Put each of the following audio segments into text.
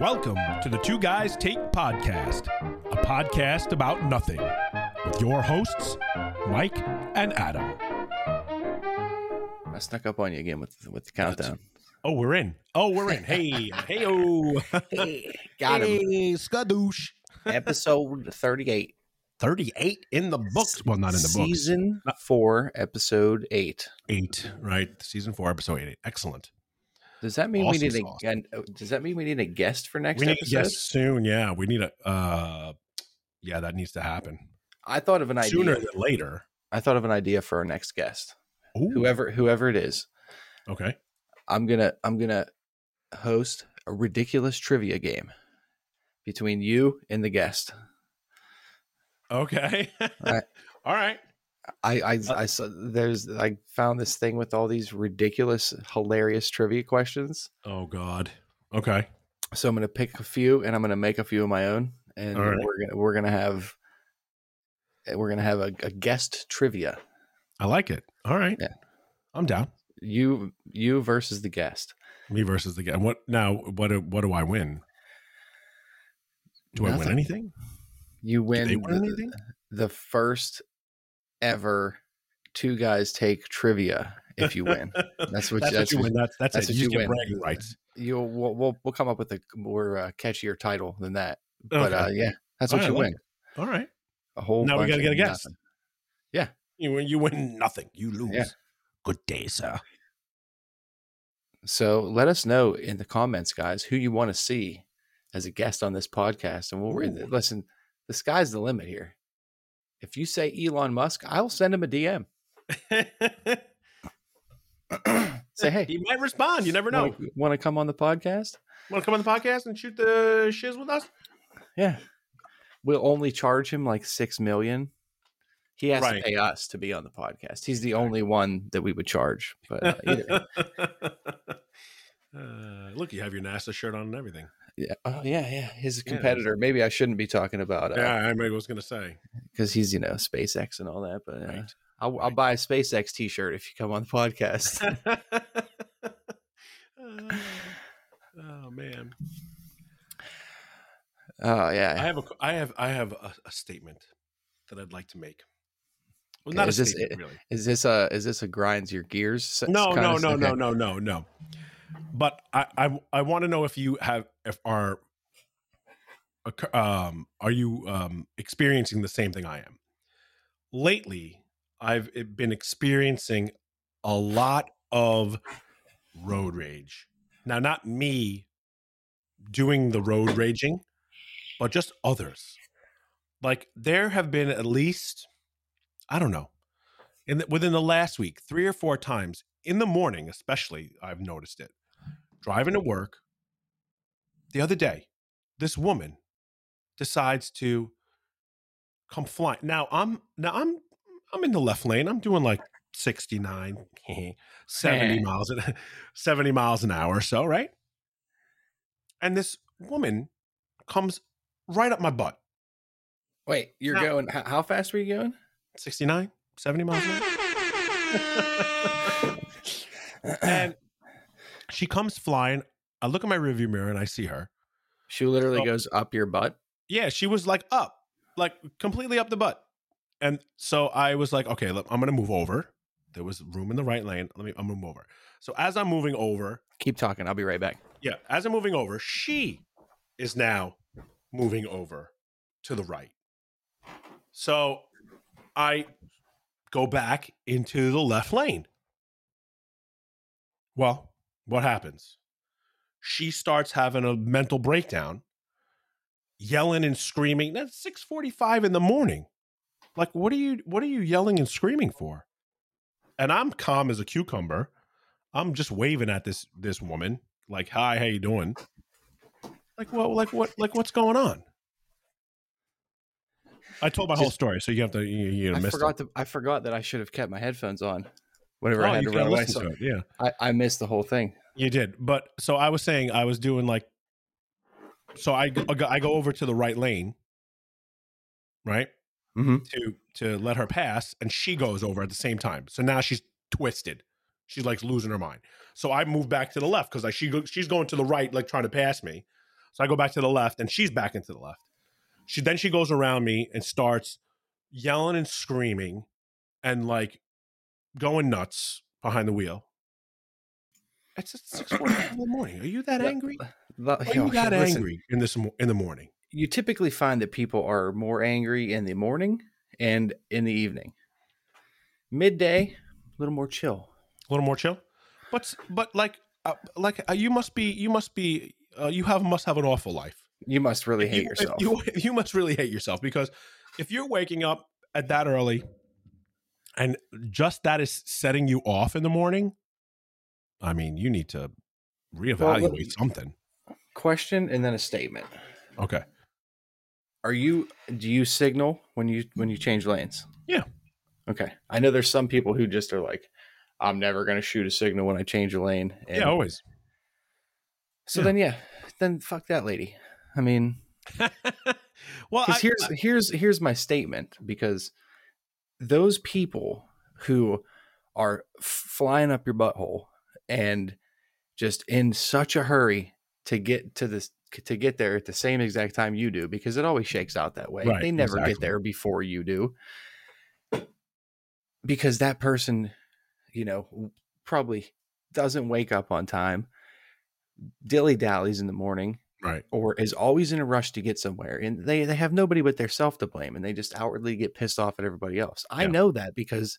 Welcome to the Two Guys Take Podcast, a podcast about nothing, with your hosts, Mike and Adam. I snuck up on you again with with the countdown. Oh, we're in. Oh, we're in. Hey, hey, oh. Got him. Hey, skadoosh. Episode thirty-eight. 38 in the books. Well, not in the books. Season four, episode eight. Eight, right? Season four, episode eight. Excellent. Does that mean Awesome we need sauce. a? and, uh, Does that mean we need a guest for next we need episode? yes soon. Yeah, we need a. uh Yeah, that needs to happen I thought of an idea. sooner than later. I thought of an idea for our next guest. Ooh, Whoever whoever it is, okay. I'm gonna I'm gonna host a ridiculous trivia game between you and the guest. Okay. Right. All right. I I, Uh, I saw there's I found this thing with all these ridiculous, hilarious trivia questions. Oh God. Okay. So I'm gonna pick a few and I'm gonna make a few of my own, and right. we're gonna we're gonna have we're gonna have a, a guest trivia. I like it. All right. Yeah. I'm down. You you versus the guest. Me versus the guest. What now? What do, what do I win? Do I win anything? You win win the, anything? the first ever two guys take trivia if you win. That's what that's, that's what you win. That's that's, that's it. what You, you get win. bragging rights. You'll we'll, we'll we'll come up with a more uh, catchier title than that. But Okay. uh, yeah, that's All what right, you win. All right. A whole Now we gotta get a guest. nothing. You win. You win nothing. You lose. Yeah. Good day, sir. So let us know in the comments, guys, who you want to see as a guest on this podcast, and we'll read it. Listen, the sky's the limit here. If you say Elon Musk, I'll send him a DM. Say, hey, he might respond. You never know. want to come on the podcast? Want to come on the podcast and shoot the shiz with us? Yeah, we'll only charge him like six million. He has Right. to pay us to be on the podcast. He's the only one that we would charge. But uh, Uh, look, you have your NASA shirt on and everything. Yeah, oh yeah, yeah. His Yeah. competitor. Maybe I shouldn't be talking about yeah, uh, I maybe was going to say. because he's you know SpaceX and all that. But uh, Right. I'll, I'll buy a SpaceX T-shirt if you come on the podcast. Uh, oh man, oh yeah. I have a I have I have a, a statement that I'd like to make. Well, not Is a this- statement, really. Is this a is this a grinds your gears? No, no, no, no, no, no, no. But I I, I want to know if you have are um are you um experiencing the same thing I am. Lately, I've eh, been experiencing a lot of road rage. Now, not me doing the road raging, but just others. Like there have been at least, I don't know, in the, within the last week, three or four times in the morning, especially, I've noticed it. Driving to work, the other day, this woman decides to come flying. Now I'm now I'm I'm in the left lane. I'm doing like 69, 70 miles an 70 miles an hour or so, right? And this woman comes right up my butt. Wait, you're No. going? How, how fast were you going? 69, 70 miles an hour. and she comes flying. I look at my rearview mirror and I see her. She literally Oh. goes up your butt. Yeah, she was like up, like completely up the butt. And so I was like, okay, look, I'm gonna move over. There was room in the right lane. Let me I'm gonna move over. So as I'm moving over, Keep talking. I'll be right back. yeah, as I'm moving over, she is now moving over to the right. So I go back into the left lane. Well, what happens? She starts having a mental breakdown, yelling and screaming. That's 6:45 in the morning. Like what are you what are you yelling and screaming for? And I'm calm as a cucumber. I'm just waving at this this woman like, "Hi, how you doing?" Like, well, like what like what's going on? I told my whole story, so you have to you, you I missed forgot. To, I forgot that I should have kept my headphones on. Whenever I Oh, had to run away, so. Yeah, I, I missed the whole thing. You did. But so I was saying, I was doing like, so I go, I go over to the right lane, right, Mm-hmm. to to let her pass, and she goes over at the same time. So now she's twisted. She's like losing her mind. So I move back to the left because like she go, she's going to the right, like trying to pass me. So I go back to the left, and she's back into the left. She then she goes around me and starts yelling and screaming, and like going nuts behind the wheel. It's at six forty in the morning. Are you that angry? Yo, you got listen, angry in this in the morning? You typically find that people are more angry in the morning and in the evening. Midday, a little more chill. A little more chill, but but like uh, like uh, you must be you must be uh, you have must have an awful life. You must really hate you, yourself. You, you must really hate yourself because if you're waking up at that early and just that is setting you off in the morning, I mean, you need to reevaluate let- something. Question and then a statement. Okay. Are you do you signal when you when you change lanes? Yeah. Okay. I know there's some people who just are like, I'm never gonna shoot a signal when I change a lane. And yeah, always. so yeah. then yeah, then fuck that lady. I mean, well, I, here's here's here's my statement because those people who are flying up your butthole and just in such a hurry to get to this to get there at the same exact time you do because it always shakes out that way. Right, they never exactly. get there before you do. Because that person, you know, probably doesn't wake up on time, dilly dallies in the morning, right. or is always in a rush to get somewhere and they, they have nobody but their self to blame and they just outwardly get pissed off at everybody else i Yeah. know that because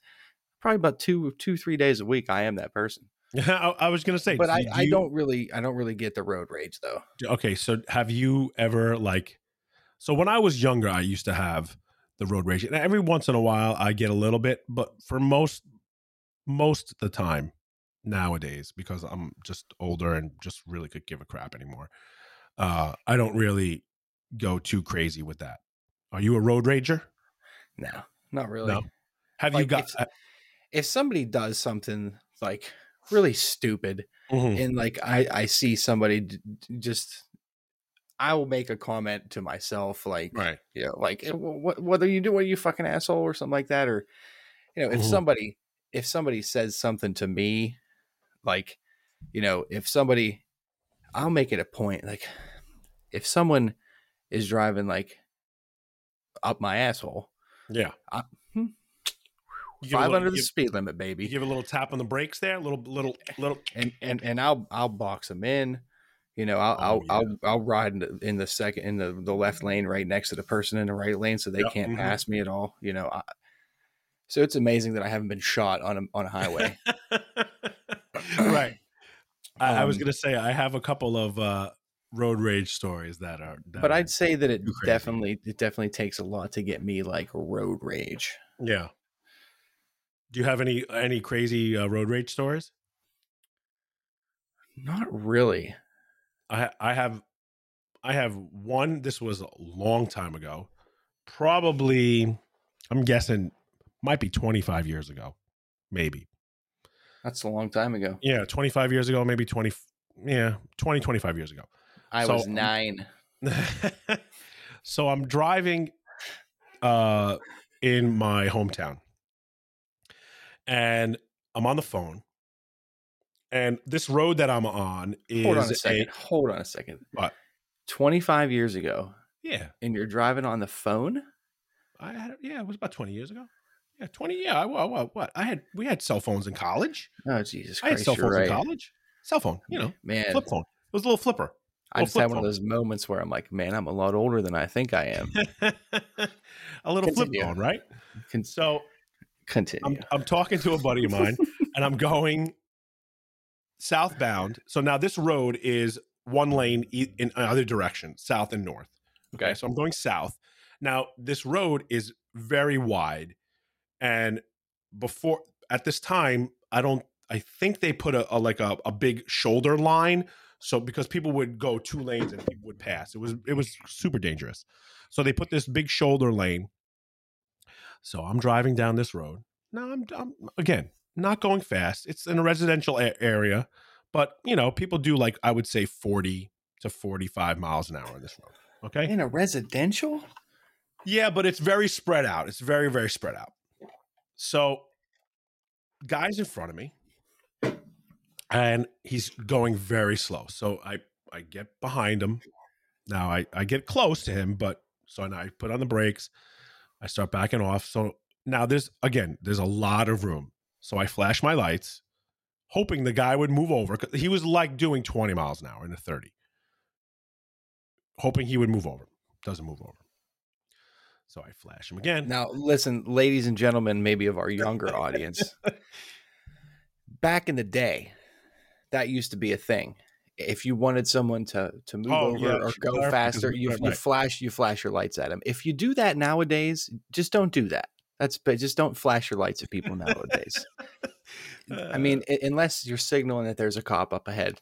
probably about two two three days a week i am that person I, I was gonna say, but I, do I you- don't really i don't really get the road rage though. Okay so have you ever like so when i was younger i used to have the road rage and every once in a while i get a little bit but for most most of the time nowadays because i'm just older and just really could give a crap anymore uh i don't really go too crazy with that. Are you a road rager? No not really. No. have you got if- if somebody does something like really stupid Mhm. and like i i see somebody d- just i will make a comment to myself like right you know, like "Eh, wh- what what are you doing? What are you fucking asshole or something like that? Or you know, if Mhm. somebody if somebody says something to me, like you know, if somebody, I'll make it a point. Like if someone is driving like up my asshole, yeah I- hmm. You give a five little- under the give- speed limit, baby, give a little tap on the brakes there a little little little and and and I'll I'll box them in. You know, I'll Oh, I'll, yeah. I'll I'll ride in the, in the second in the, the left lane right next to the person in the right lane, so they Yep, can't mhm. pass me at all. You know, I, so it's amazing that I haven't been shot on a on a highway. right. I, I was Um, gonna say I have a couple of uh, road rage stories that are. That but I'd say that it definitely it definitely takes a lot to get me like road rage. yeah. Do you have any any crazy uh, road rage stories? Not really. I I have I have one. This was a long time ago, probably. I'm guessing might be 25 years ago, maybe. That's a long time ago. Yeah, 25 years ago, maybe 20. Yeah, 20 25 years ago. I So, was nine. so I'm driving uh in my hometown. And I'm on the phone. And this road that I'm on is Hold on a second. Hold on a second. What? Twenty five years ago, yeah. and you're driving on the phone. I had yeah, it was about 20 years ago. Yeah, 20 yeah, I what, what, what? I had we had cell phones in college. Oh Jesus I had Christ! cell phones right, in college. Cell phone, you know, man. flip phone. It was a little flipper. I just had one of those moments where I'm like, man, I'm a lot older than I think I am. a little flip phone, right? So continue. I'm, I'm talking to a buddy of mine and I'm going southbound. So now this road is one lane in either direction, south and north. Okay. So I'm going south. Now this road is very wide. And before, at this time, I don't, I think they put a, a like a, a big shoulder line. So because people would go two lanes and people would pass, it was, it was super dangerous. So they put this big shoulder lane. So I'm driving down this road. Now I'm, I'm again not going fast. It's in a residential a- area, but you know people do like I would say 40 to 45 miles an hour on this road. Okay. In a residential? Yeah, but it's very spread out. It's very very spread out. So, guys in front of me, and he's going very slow. So I I get behind him, Now I I get close to him, but so now I put on the brakes. I start backing off. So now there's again there's a lot of room. So I flash my lights, hoping the guy would move over. 'cause He was like doing 20 miles an hour in a 30. Hoping he would move over. Doesn't move over. So I flash him again. Now, listen, ladies and gentlemen, maybe of our younger audience, back in the day, that used to be a thing. If you wanted someone to to move Oh, over yeah, or go faster, you, right, you right. flash you flash your lights at them. If you do that nowadays, just don't do that. That's but just don't flash your lights at people nowadays. I mean, Uh, unless you're signaling that there's a cop up ahead,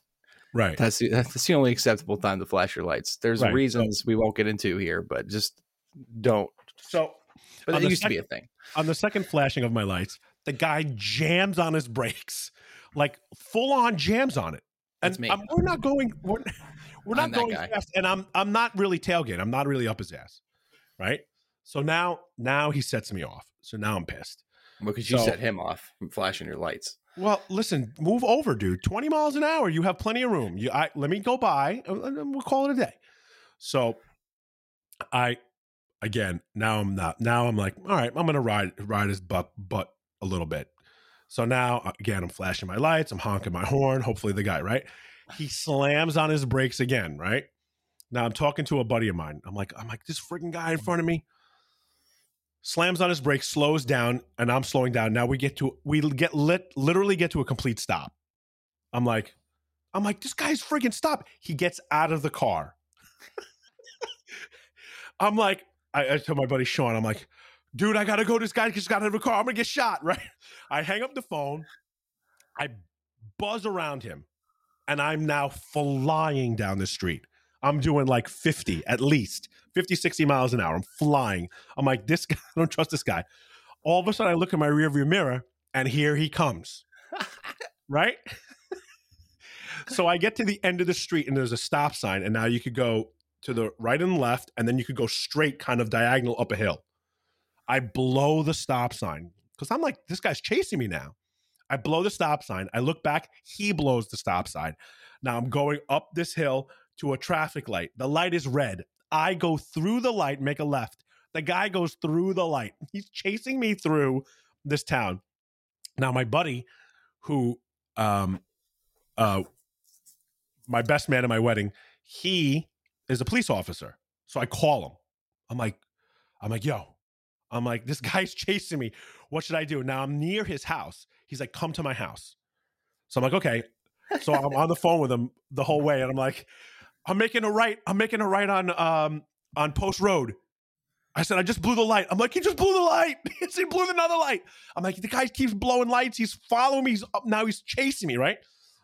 right. that's the, that's the only acceptable time to flash your lights. There's Right, so- reasons we won't get into here, but just don't. So But it used to be a thing. on the second flashing of my lights, the guy jams on his brakes, like full on jams on it. And That's me. I'm- we're not going. We're, we're not going guy. fast, and I'm I'm not really tailgating. I'm not really up his ass, right? So now now he sets me off. So now I'm pissed. Because you So- set him off from flashing your lights. Well, listen, move over, dude. Twenty miles an hour. You have plenty of room. You, I let me go by, and and we'll call it a day. So, I again now I'm not. Now I'm like, all right, I'm gonna ride ride his butt butt a little bit. So now uh, again, I'm flashing my lights. I'm honking my horn. Hopefully, the guy right. He slams on his brakes again. Right now, I'm talking to a buddy of mine. I'm like, I'm like this freaking guy in front of me slams on his brakes, slows down, and I'm slowing down. Now we get to we get lit literally get to a complete stop. I'm like, I'm like, this guy's freaking stop. He gets out of the car. I'm like, I, I tell my buddy Sean, I'm like, dude, I gotta go. This guy just got out of a car. I'm gonna get shot, right? I hang up the phone, I buzz around him, and I'm now flying down the street. I'm doing like 50 at least, 50, 60 miles an hour. I'm flying. I'm like, this guy, I don't trust this guy. All of a sudden, I look in my rearview mirror, and here he comes. right? so I get to the end of the street, and there's a stop sign, and now you could go to the right and left, and then you could go straight, kind of diagonal up a hill. I blow the stop sign because I'm like, this guy's chasing me now. I blow the stop sign. I look back. He blows the stop sign. Now I'm going up this hill to a traffic light. The light is red. I go through the light, make a left. The guy goes through the light. He's chasing me through this town. Now my buddy, who, um, uh, my best man at my wedding, he is a police officer. So I call him. I'm like, I'm like, yo, I'm like, this guy's chasing me. What should I do? Now I'm near his house. He's like, come to my house. So I'm like, okay. So I'm on the phone with him the whole way, and I'm like, I'm making a right. I'm making a right on um on Post Road. I said, I just blew the light. I'm like, he just blew the light. he blew another light. I'm like, the guy keeps blowing lights. He's following me. He's up now. He's chasing me, right?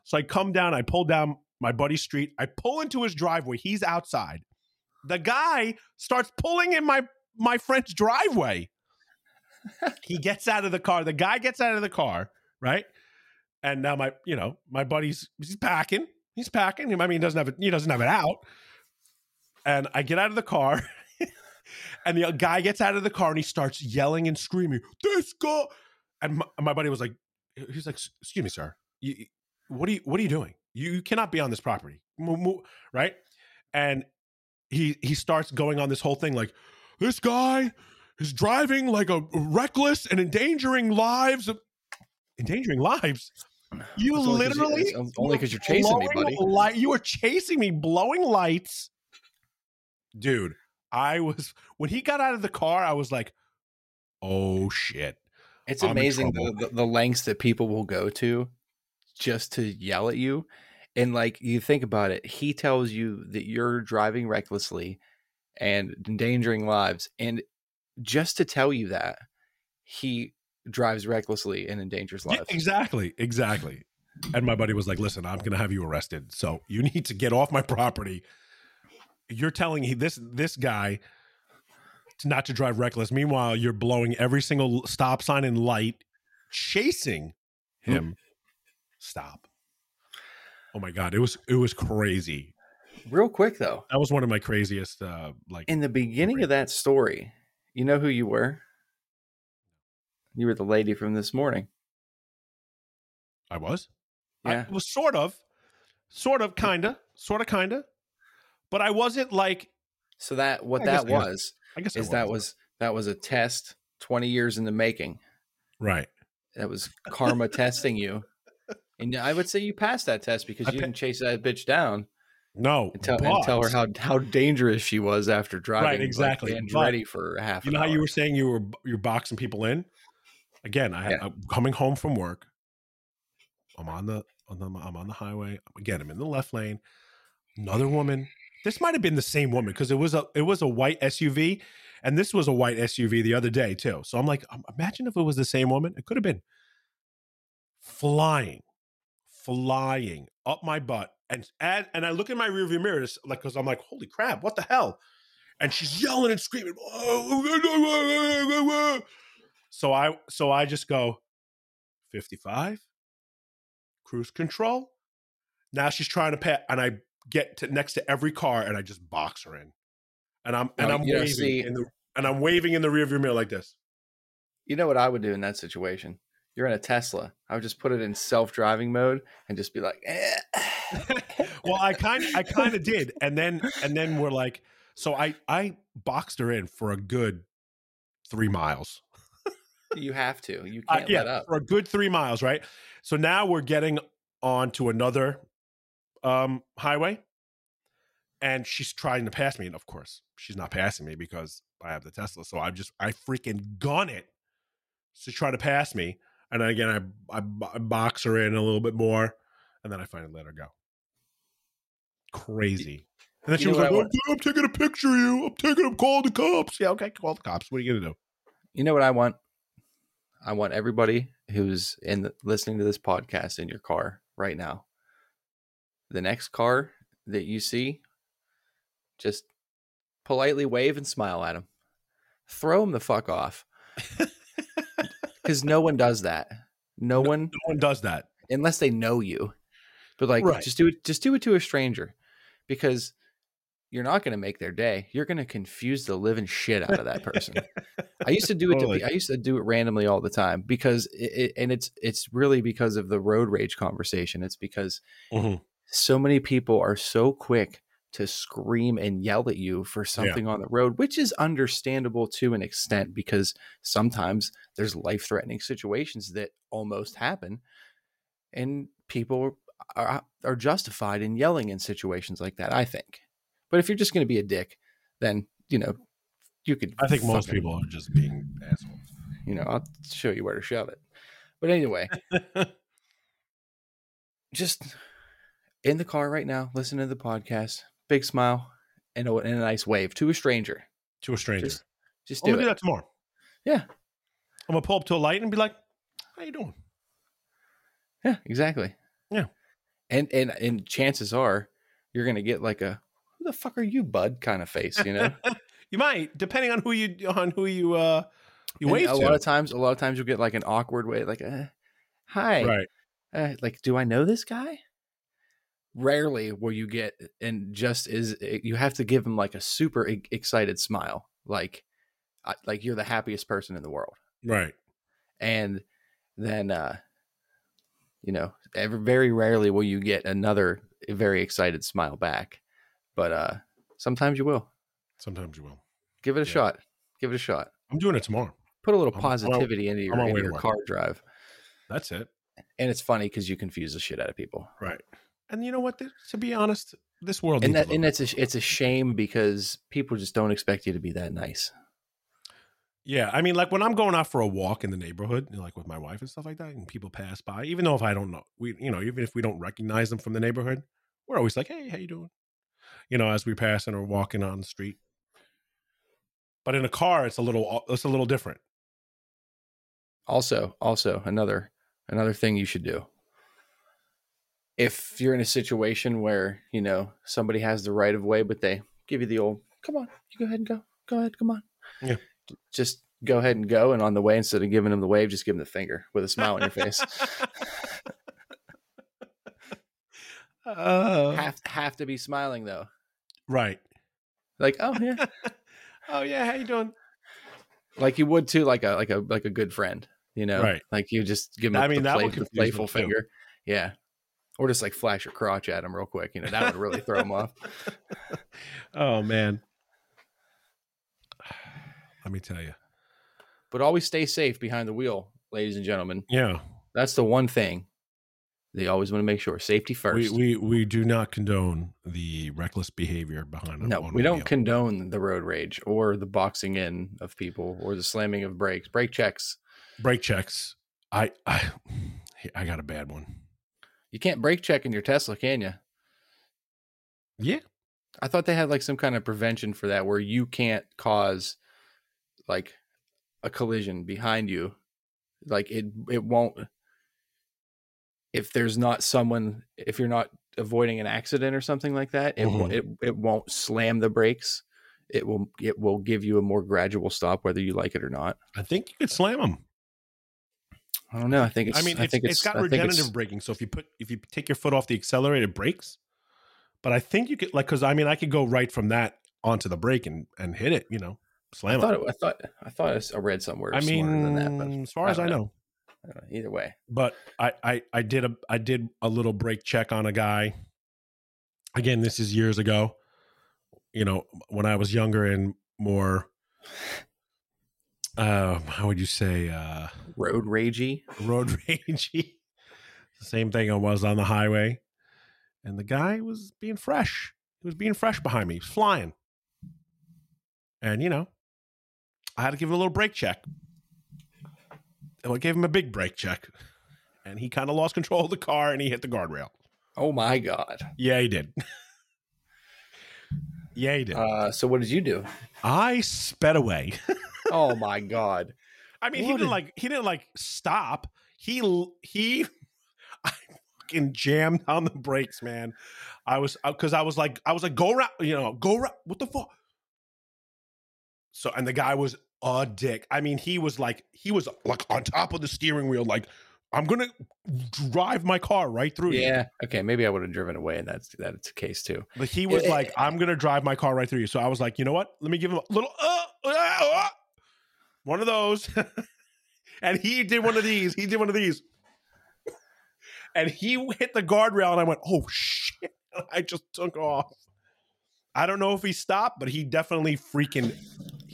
So I come down. I pull down my buddy's street. I pull into his driveway. He's outside. The guy starts pulling in my my friend's driveway. he gets out of the car. The guy gets out of the car, right? And now my, you know, my buddy's he's packing. He's packing. I mean, he doesn't have it. He doesn't have it out. And I get out of the car, and the guy gets out of the car and he starts yelling and screaming, "This guy!" And my, my buddy was like, "He's like, excuse me, sir. You, what are you? What are you doing? You, you cannot be on this property, Mo- mo-" right?" And he he starts going on this whole thing like, "This guy is driving like a reckless and endangering lives of endangering lives." You It's only 'cause you- literally only because you're chasing me, buddy. Light, you were chasing me, blowing lights, dude. I was when he got out of the car. I was like, "Oh shit!" It's I'm amazing the, the, the lengths that people will go to just to yell at you. And like you think about it, he tells you that you're driving recklessly and endangering lives. And just to tell you that, he drives recklessly and endangers lives. exactly, exactly. And my buddy was like, "Listen, I'm going to have you arrested. So you need to get off my property. You're telling he, this this guy to not to drive reckless. Meanwhile, you're blowing every single stop sign and light, chasing him. Stop. Oh my god, it was it was crazy. Real quick though, That was one of my craziest. uh Like, in the beginning of that story, you know who you were? You were the lady from this morning. I was. Yeah. I was sort of, sort of, kinda, sort of, kinda. but I wasn't like. So that what I that guess- was I guess I is that was that was a test 20 years in the making. right. That was karma testing you. And I would say you passed that test because you pa- didn't chase that bitch down No, and tell, and tell her how, how dangerous she was after driving like, exactly. Andretti But for half You know how hour. you were saying you were you're boxing people in? Again, I yeah. I'm coming home from work. I'm on the, on the I'm on the highway. Again, I'm in the left lane. Another woman. This might have been the same woman because it was a it was a white SUV, and this was a white SUV the other day too. So I'm like, imagine if it was the same woman. It could have been flying, flying up my butt, and and, and I look in my rearview mirror, just like because I'm like, holy crap, what the hell? And she's yelling and screaming. So I so I just go 55 cruise control. Now she's trying to pat and I get to next to every car and I just box her in. And I'm and I'm know, waving see- in the and I'm waving in the rearview mirror like this. You know what I would do in that situation? You're in a Tesla. I would just put it in self-driving mode and just be like, eh. well, I kind I kind of did, and then and then we're like, so I I boxed her in for a good three miles. you have to. You Uh, can't yeah, let up. for a good three miles, right? So now we're getting on to another um, highway, and she's trying to pass me, and of course, she's not passing me because I have the Tesla. So I just I freaking gun it to try to pass me, and then again I I, I box her in a little bit more, and then I finally let her go. Crazy. And then she was like, I oh, I'm, taking a picture of you. I'm taking, I'm calling the cops. Yeah, okay, call the cops. What are you going to do? You know what I want? I want everybody who's in the, listening to this podcast in your car right now. The next car that you see, just politely wave and smile at them. Throw them the fuck off. Because no one does that. No one, No one does that. unless they know you. But like, Right. just do it. Just do it to a stranger, because you're not going to make their day. You're going to confuse the living shit out of that person. I used to do it. Totally. To, I used to do it randomly all the time because, it, it, and it's it's really because of the road rage conversation. It's because Mhm. so many people are so quick to scream and yell at you for something on the road, which is understandable to an extent because sometimes there's life threatening situations that almost happen, and people are are justified in yelling in situations like that. I think, but if you're just going to be a dick, then you know you could. I think most people are just being assholes. you know, I'll show you where to shove it. But anyway, just in the car right now, listen to the podcast, big smile, and a, and a nice wave to a stranger. to a stranger. Just, just I'm gonna it. do that tomorrow. Yeah, I'm gonna pull up to a light and be like, "How you doing?" yeah, exactly. Yeah. And and and chances are you're gonna get like a "Who the fuck are you, bud?" kind of face. You know, You might, depending on who you on who you uh you And wave a to. lot of times, a lot of times you'll get like an awkward way, like, uh, "Hi, right. uh, like do i know this guy rarely will you get and just is you have to give him like a super excited smile like uh, like you're the happiest person in the world Right. and then uh you know ever, very rarely will you get another very excited smile back but uh sometimes you will Sometimes you will. give it a Yeah. shot give it a shot I'm doing it tomorrow. put a little I'm- I'm positivity into your, into your car drive That's it. and it's funny because you confuse the shit out of people Right. And you know what? To be honest, this world and that and it's a it's a shame because people just don't expect you to be that nice. Yeah, I mean, like when I'm going out for a walk in the neighborhood, you know, like with my wife and stuff like that, and people pass by, even though if I don't know, we, you know, even if we don't recognize them from the neighborhood, we're always like, "Hey, how you doing?" You know, as we pass and are walking on the street. But in a car, it's a little, it's a little different. Also, also another another thing you should do. If you're in a situation where you know somebody has the right of way, but they give you the old "come on, you go ahead and go, go ahead, come on," Yeah. Just go ahead and go, and on the way, instead of giving him the wave, just give him the finger with a smile on your face. Uh, have have to be smiling though, right. like oh yeah, Oh yeah, how you doing? like you would too, like a like a like a good friend, you know, Right. Like you just give them I the, mean, that play, the playful them, too. finger, yeah, or just like flash your crotch at him real quick, you know, that would really throw him off. Oh man. Let me tell you. But always stay safe behind the wheel, ladies and gentlemen. Yeah. That's the one thing they always want to make sure safety first. we we we do not condone the reckless behavior behind a no, we don't condone the road rage or the boxing in of people or the slamming of brakes. Brake checks. brake checks. I I I got a bad one. You can't brake check in your Tesla, can you? Yeah. I thought they had like some kind of prevention for that where you can't cause like a collision behind you. Like it it won't if there's not someone if you're not avoiding an accident or something like that, it won't mm-hmm. it, it won't slam the brakes. It will it will give you a more gradual stop whether you like it or not. I think you could slam them. I don't know. I think it's I mean, I it's, think it's got I regenerative braking. So if you put if you take your foot off the accelerator, it brakes. But I think you could like because I mean I could go right from that onto the brake and and hit it. You know, I slam thought it. I thought I thought I read somewhere. I mean, than that, but as far as I know. I know. either way. but I, I I did a I did a little brake check on a guy. Again, this is years ago. You know, when I was younger and more uh how would you say uh Road ragey. road ragey. Same thing I was on the highway. And the guy was being fresh. He was being fresh behind me. He was flying. And you know, I had to give him a little brake check. And I gave him a big brake check. And he kind of lost control of the car and he hit the guardrail. Oh my god. Yeah, he did. yeah, he did. Uh, so what did you do? I sped away. Oh my god. I mean, he didn't like he didn't like stop. He he I fucking jammed on the brakes, man. I was because I was like I was like go around, you know, go around. What the fuck? So and the guy was a dick. I mean, he was like he was like on top of the steering wheel, like I'm gonna drive my car right through you. Yeah. Okay. Maybe I would have driven away, and that's that's the case too. But he was Eh, like, eh, I'm gonna drive my car right through you. So I was like, you know what? Let me give him a little uh, uh, uh, one of those. and he did one of these. He did one of these. And he hit the guardrail, and I went, "Oh shit!" I just took off. I don't know if he stopped, but he definitely freaking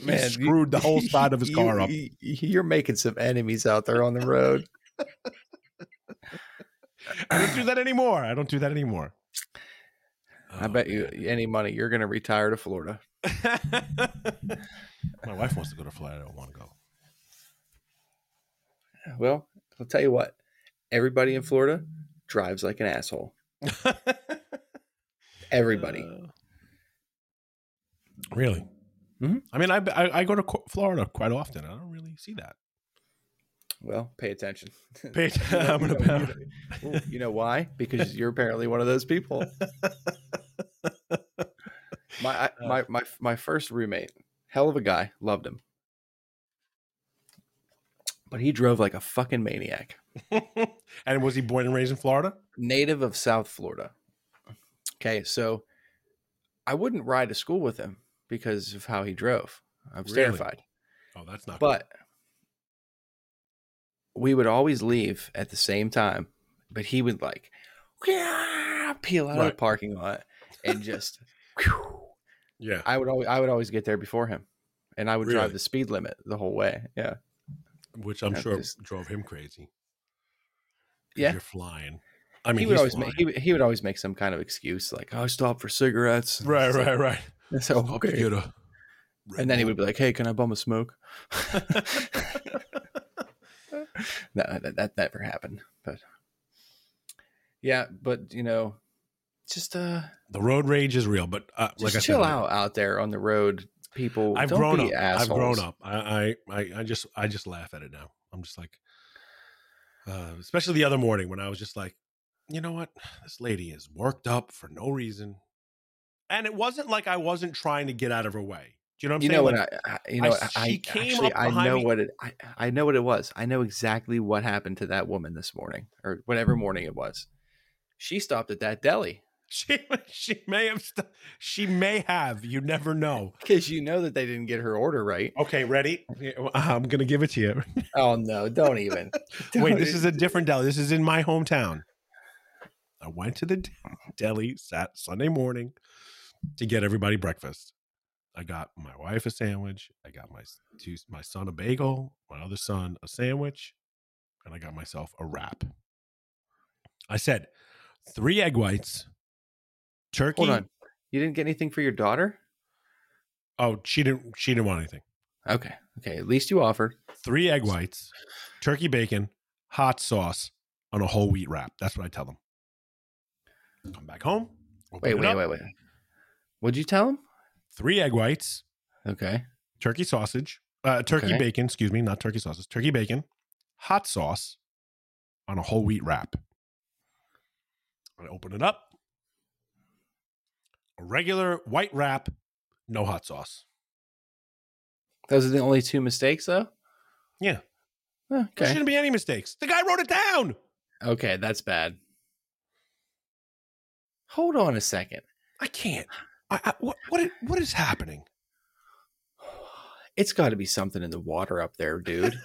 Man, screwed the whole side of his you- car up. you- You're making some enemies out there on the road. I don't do that anymore. I don't do that anymore. I bet you any money you're going to retire to Florida. My wife wants to go to Florida. I don't want to go. Well, I'll tell you what. Everybody in Florida drives like an asshole. Everybody. Uh, really? Mhm. I mean, I, I I go to Florida quite often. I don't really see that. Well, pay attention. Pay- You know- I'm you know- you know- you know why? Because you're apparently one of those people. My I, my my my first roommate, hell of a guy, loved him, but he drove like a fucking maniac. and was he born and raised in Florida? Native of South Florida. Okay, so I wouldn't ride to school with him because of how he drove. I was Really? terrified. Oh, that's not. But we would always leave at the same time, but he would like "Yeah," peel out of the parking lot and just. whew. Yeah. I would always I would always get there before him, and I would Really? drive the speed limit the whole way. Yeah, Which I'm sure just- drove him crazy. Yeah. You're flying. I mean, he would always flying. make he, would- he would always make some kind of excuse like oh, I stopped for cigarettes. right, right, like- right, So Stop okay, Red and then he would be like, "Hey, can I bum a smoke?" no, that, that never happened. But yeah, but you know, just uh, the road rage is real, but uh, like I chill said, out out there on the road, people. I've Don't grown up. be I've grown up. I, I, I, I just, I just laugh at it now. I'm just like, uh, especially the other morning when I was just like, you know what, this lady is worked up for no reason, and it wasn't like I wasn't trying to get out of her way. Do you know what I'm you saying? know what Like, I, I you know I- I, she came actually up I know me- what it I, I know what it was. I know exactly what happened to that woman this morning or whatever morning it was. She stopped at that deli she, she may have, st- she may have. You never know. because you know that they didn't get her order right. Okay, ready? I'm gonna give it to you. Oh no, don't even. Wait, Don't this e- is a different deli. This is in my hometown. I went to the deli, sat Sunday morning, to get everybody breakfast. I got my wife a sandwich. I got my two, my son a bagel. My other son a sandwich, and I got myself a wrap. I said three egg whites, turkey. Hold on. You didn't get anything for your daughter? Oh, she didn't. She didn't want anything. Okay. Okay. At least you offered. Three egg whites, turkey bacon, hot sauce on a whole wheat wrap. That's what I tell them. Come back home. open Wait, wait, wait, wait. What'd you tell him? Three egg whites, Okay. turkey sausage, uh, turkey Okay. bacon, excuse me, not turkey sausage, turkey bacon, hot sauce on a whole wheat wrap. I open it up. A regular white wrap, no hot sauce. Those are the only two mistakes, though? Yeah. Oh, There shouldn't be any mistakes. The guy wrote it down. Okay. That's bad. Hold on a second. I can't. I, I, what, what, is- what is happening? It's got to be something in the water up there, dude.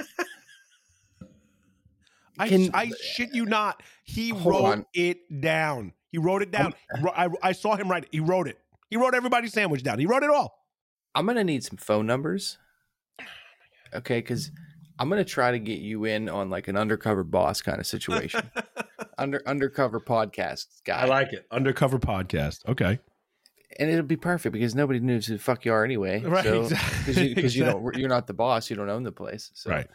I, Can- I shit you not. He wrote on. it down. He wrote it down. I, I saw him write it. He wrote it. He wrote everybody's sandwich down. He wrote it all. I'm gonna need some phone numbers. Okay, because I'm gonna try to get you in on like an undercover boss kind of situation. Under undercover podcast guy. I like it. Undercover podcast. Okay. And it'll be perfect because nobody knows who the fuck you are anyway. Right. So, exactly. because you, 'cause you don't, you're not the boss. You don't own the place. So. Right.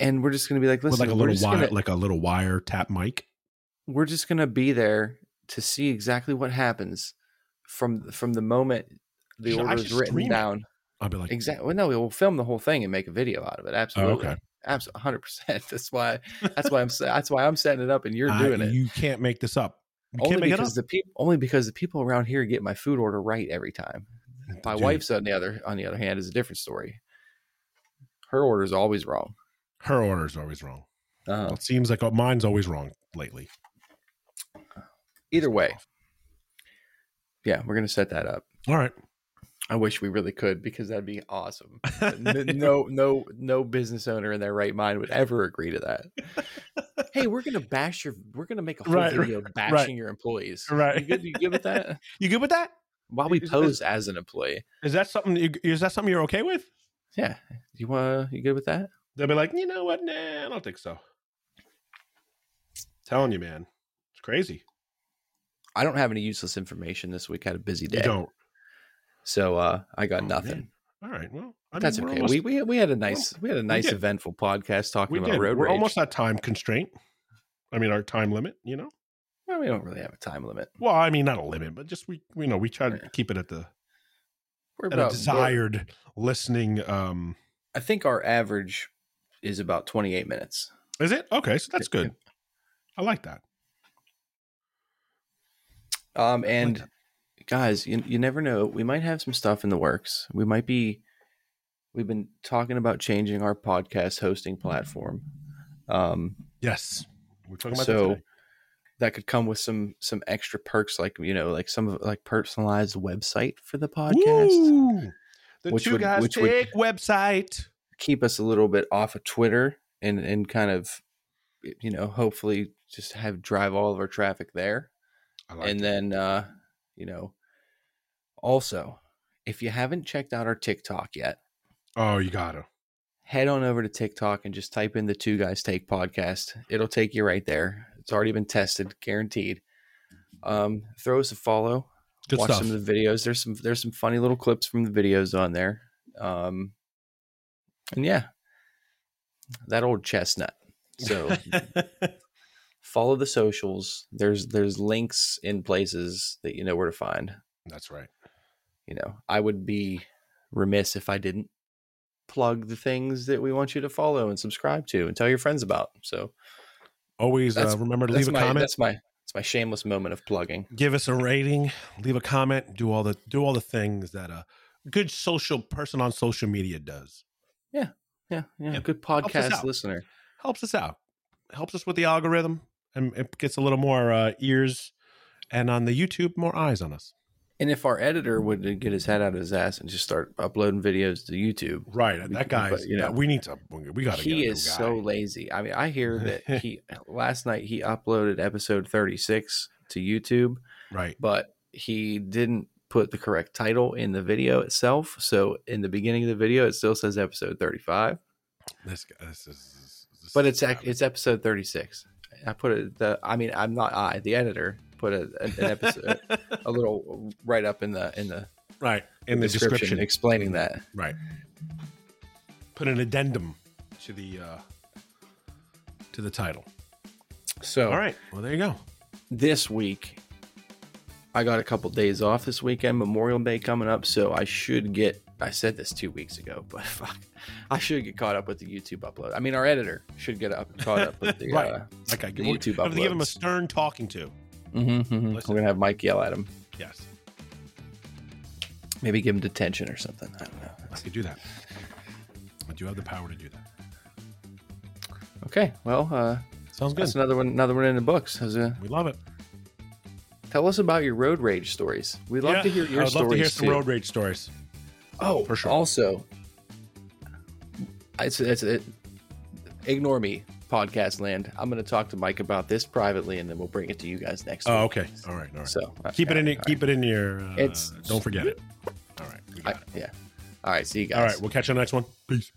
And we're just gonna be like, With listen, like a little wire, gonna, like a little wire tap mic. we're just gonna be there to see exactly what happens from from the moment the order is written stream it? down. I'll be like, Exactly. Well, no, we'll film the whole thing and make a video out of it. Oh, absolutely. Oh, okay. Absolutely. Hundred percent. That's why. That's why I'm. That's why I'm setting it up and you're I- doing it. You can't make this up. Only can't make it up. because the people. Only because the people around here get my food order right every time. My Dude, wife's on the other on the other hand is a different story. Her order is always wrong. Her order is always wrong. Uh, It seems like uh, mine's always wrong lately. either way, yeah, we're gonna set that up. All right. I wish we really could because that'd be awesome. No, no, no business owner in their right mind would ever agree to that. hey, we're gonna bash your. We're gonna make a whole Right, video bashing your employees. Right. You good? You good with that? You good with that? While we Is- is- pose as an employee. Is that something? You, is that something you're okay with? Yeah. You want? You good with that? They'll be like, you know what? Nah, I don't think so. Telling you, man, it's crazy. I don't have any useless information this week. I had a busy day, You don't. So uh, I got Oh, nothing. man. All right. Well, I That's mean, we're okay. almost- we, we we had a nice we had a nice eventful podcast talking about did. road We're rage. almost at time constraint. I mean, our time limit. You know. well, we don't really have a time limit. Well, I mean, not a limit, but just we, we know we try to keep it at the We're at about a desired listening. Um, I think our average is about 28 minutes. is it okay? So that's good. I like that. Um, and. Guys, you, you never know. We might have some stuff in the works. We might be. We've been talking about changing our podcast hosting platform. Um, Yes, we're talking about so that that could come with some some extra perks, like you know, like some of like personalized website for the podcast. Woo! The Which two would- guys which would- take website. Keep us a little bit off of Twitter and and kind of, you know, hopefully just have drive all of our traffic there. I like and it. then uh you know? Also if you haven't checked out our tiktok yet oh, you gotta. head on over to tiktok and just type in the two guys take podcast. It'll take you right there. It's already been tested guaranteed. Um throw us a follow. Good watch stuff. some of the videos. There's some there's some funny little clips from the videos on there. Um and yeah that old chestnut. So follow the socials there's there's links in places that you know where to find That's right. you know, I would be remiss if I didn't plug the things that we want you to follow and subscribe to and tell your friends about. So Always uh, remember to leave a my comment. that's my it's my shameless moment of plugging. Give us a rating. Leave a comment. Do all the do all the things that a good social person on social media does. Yeah, yeah, Yeah, good podcast out. listener. Helps us out. Helps us with the algorithm, and it gets a little more uh, ears, and on the YouTube, more eyes on us. And if our editor would get his head out of his ass and just start uploading videos to YouTube, Right. We that guy. you know, we need to. We got to. he is so lazy. I mean, I hear that he last night he uploaded episode 36 to YouTube, right. but he didn't put the correct title in the video itself. So in the beginning of the video, it still says episode 35, This, guy- this is, this but it's it's episode 36. I put it the I mean I'm not I the editor put a, an episode a little write up in the in the right in the description. explaining that. Right. Put an addendum to the uh to the title. So All right. Well, there you go. this week I got a couple days off this weekend, Memorial Day coming up, so I should get I said this two weeks ago, but fuck, I should get caught up with the YouTube upload. I mean, our editor should get up caught up with the Right. uh, Okay. the we're YouTube have give him a stern talking to. mhm, mhm. We're gonna have Mike yell at him, Yes. maybe give him detention or something. I don't know. I could do that. I do have the power to do that. Okay, well, uh, Sounds good. that's another one. Another one in the books. A- We love it. tell us about your road rage stories. We love Yeah, to hear your I would stories love to hear some too. road rage stories. Oh, For sure. Also, it's it's it, ignore me, podcast land. I'm going to talk to Mike about this privately, and then we'll bring it to you guys next. Oh, week. okay. All right. All right. So uh, keep it in. all your Keep it in your. Uh, It's- don't forget it. All right. right. I- yeah. All right. See you guys. All right. We'll catch you on the next one. Peace.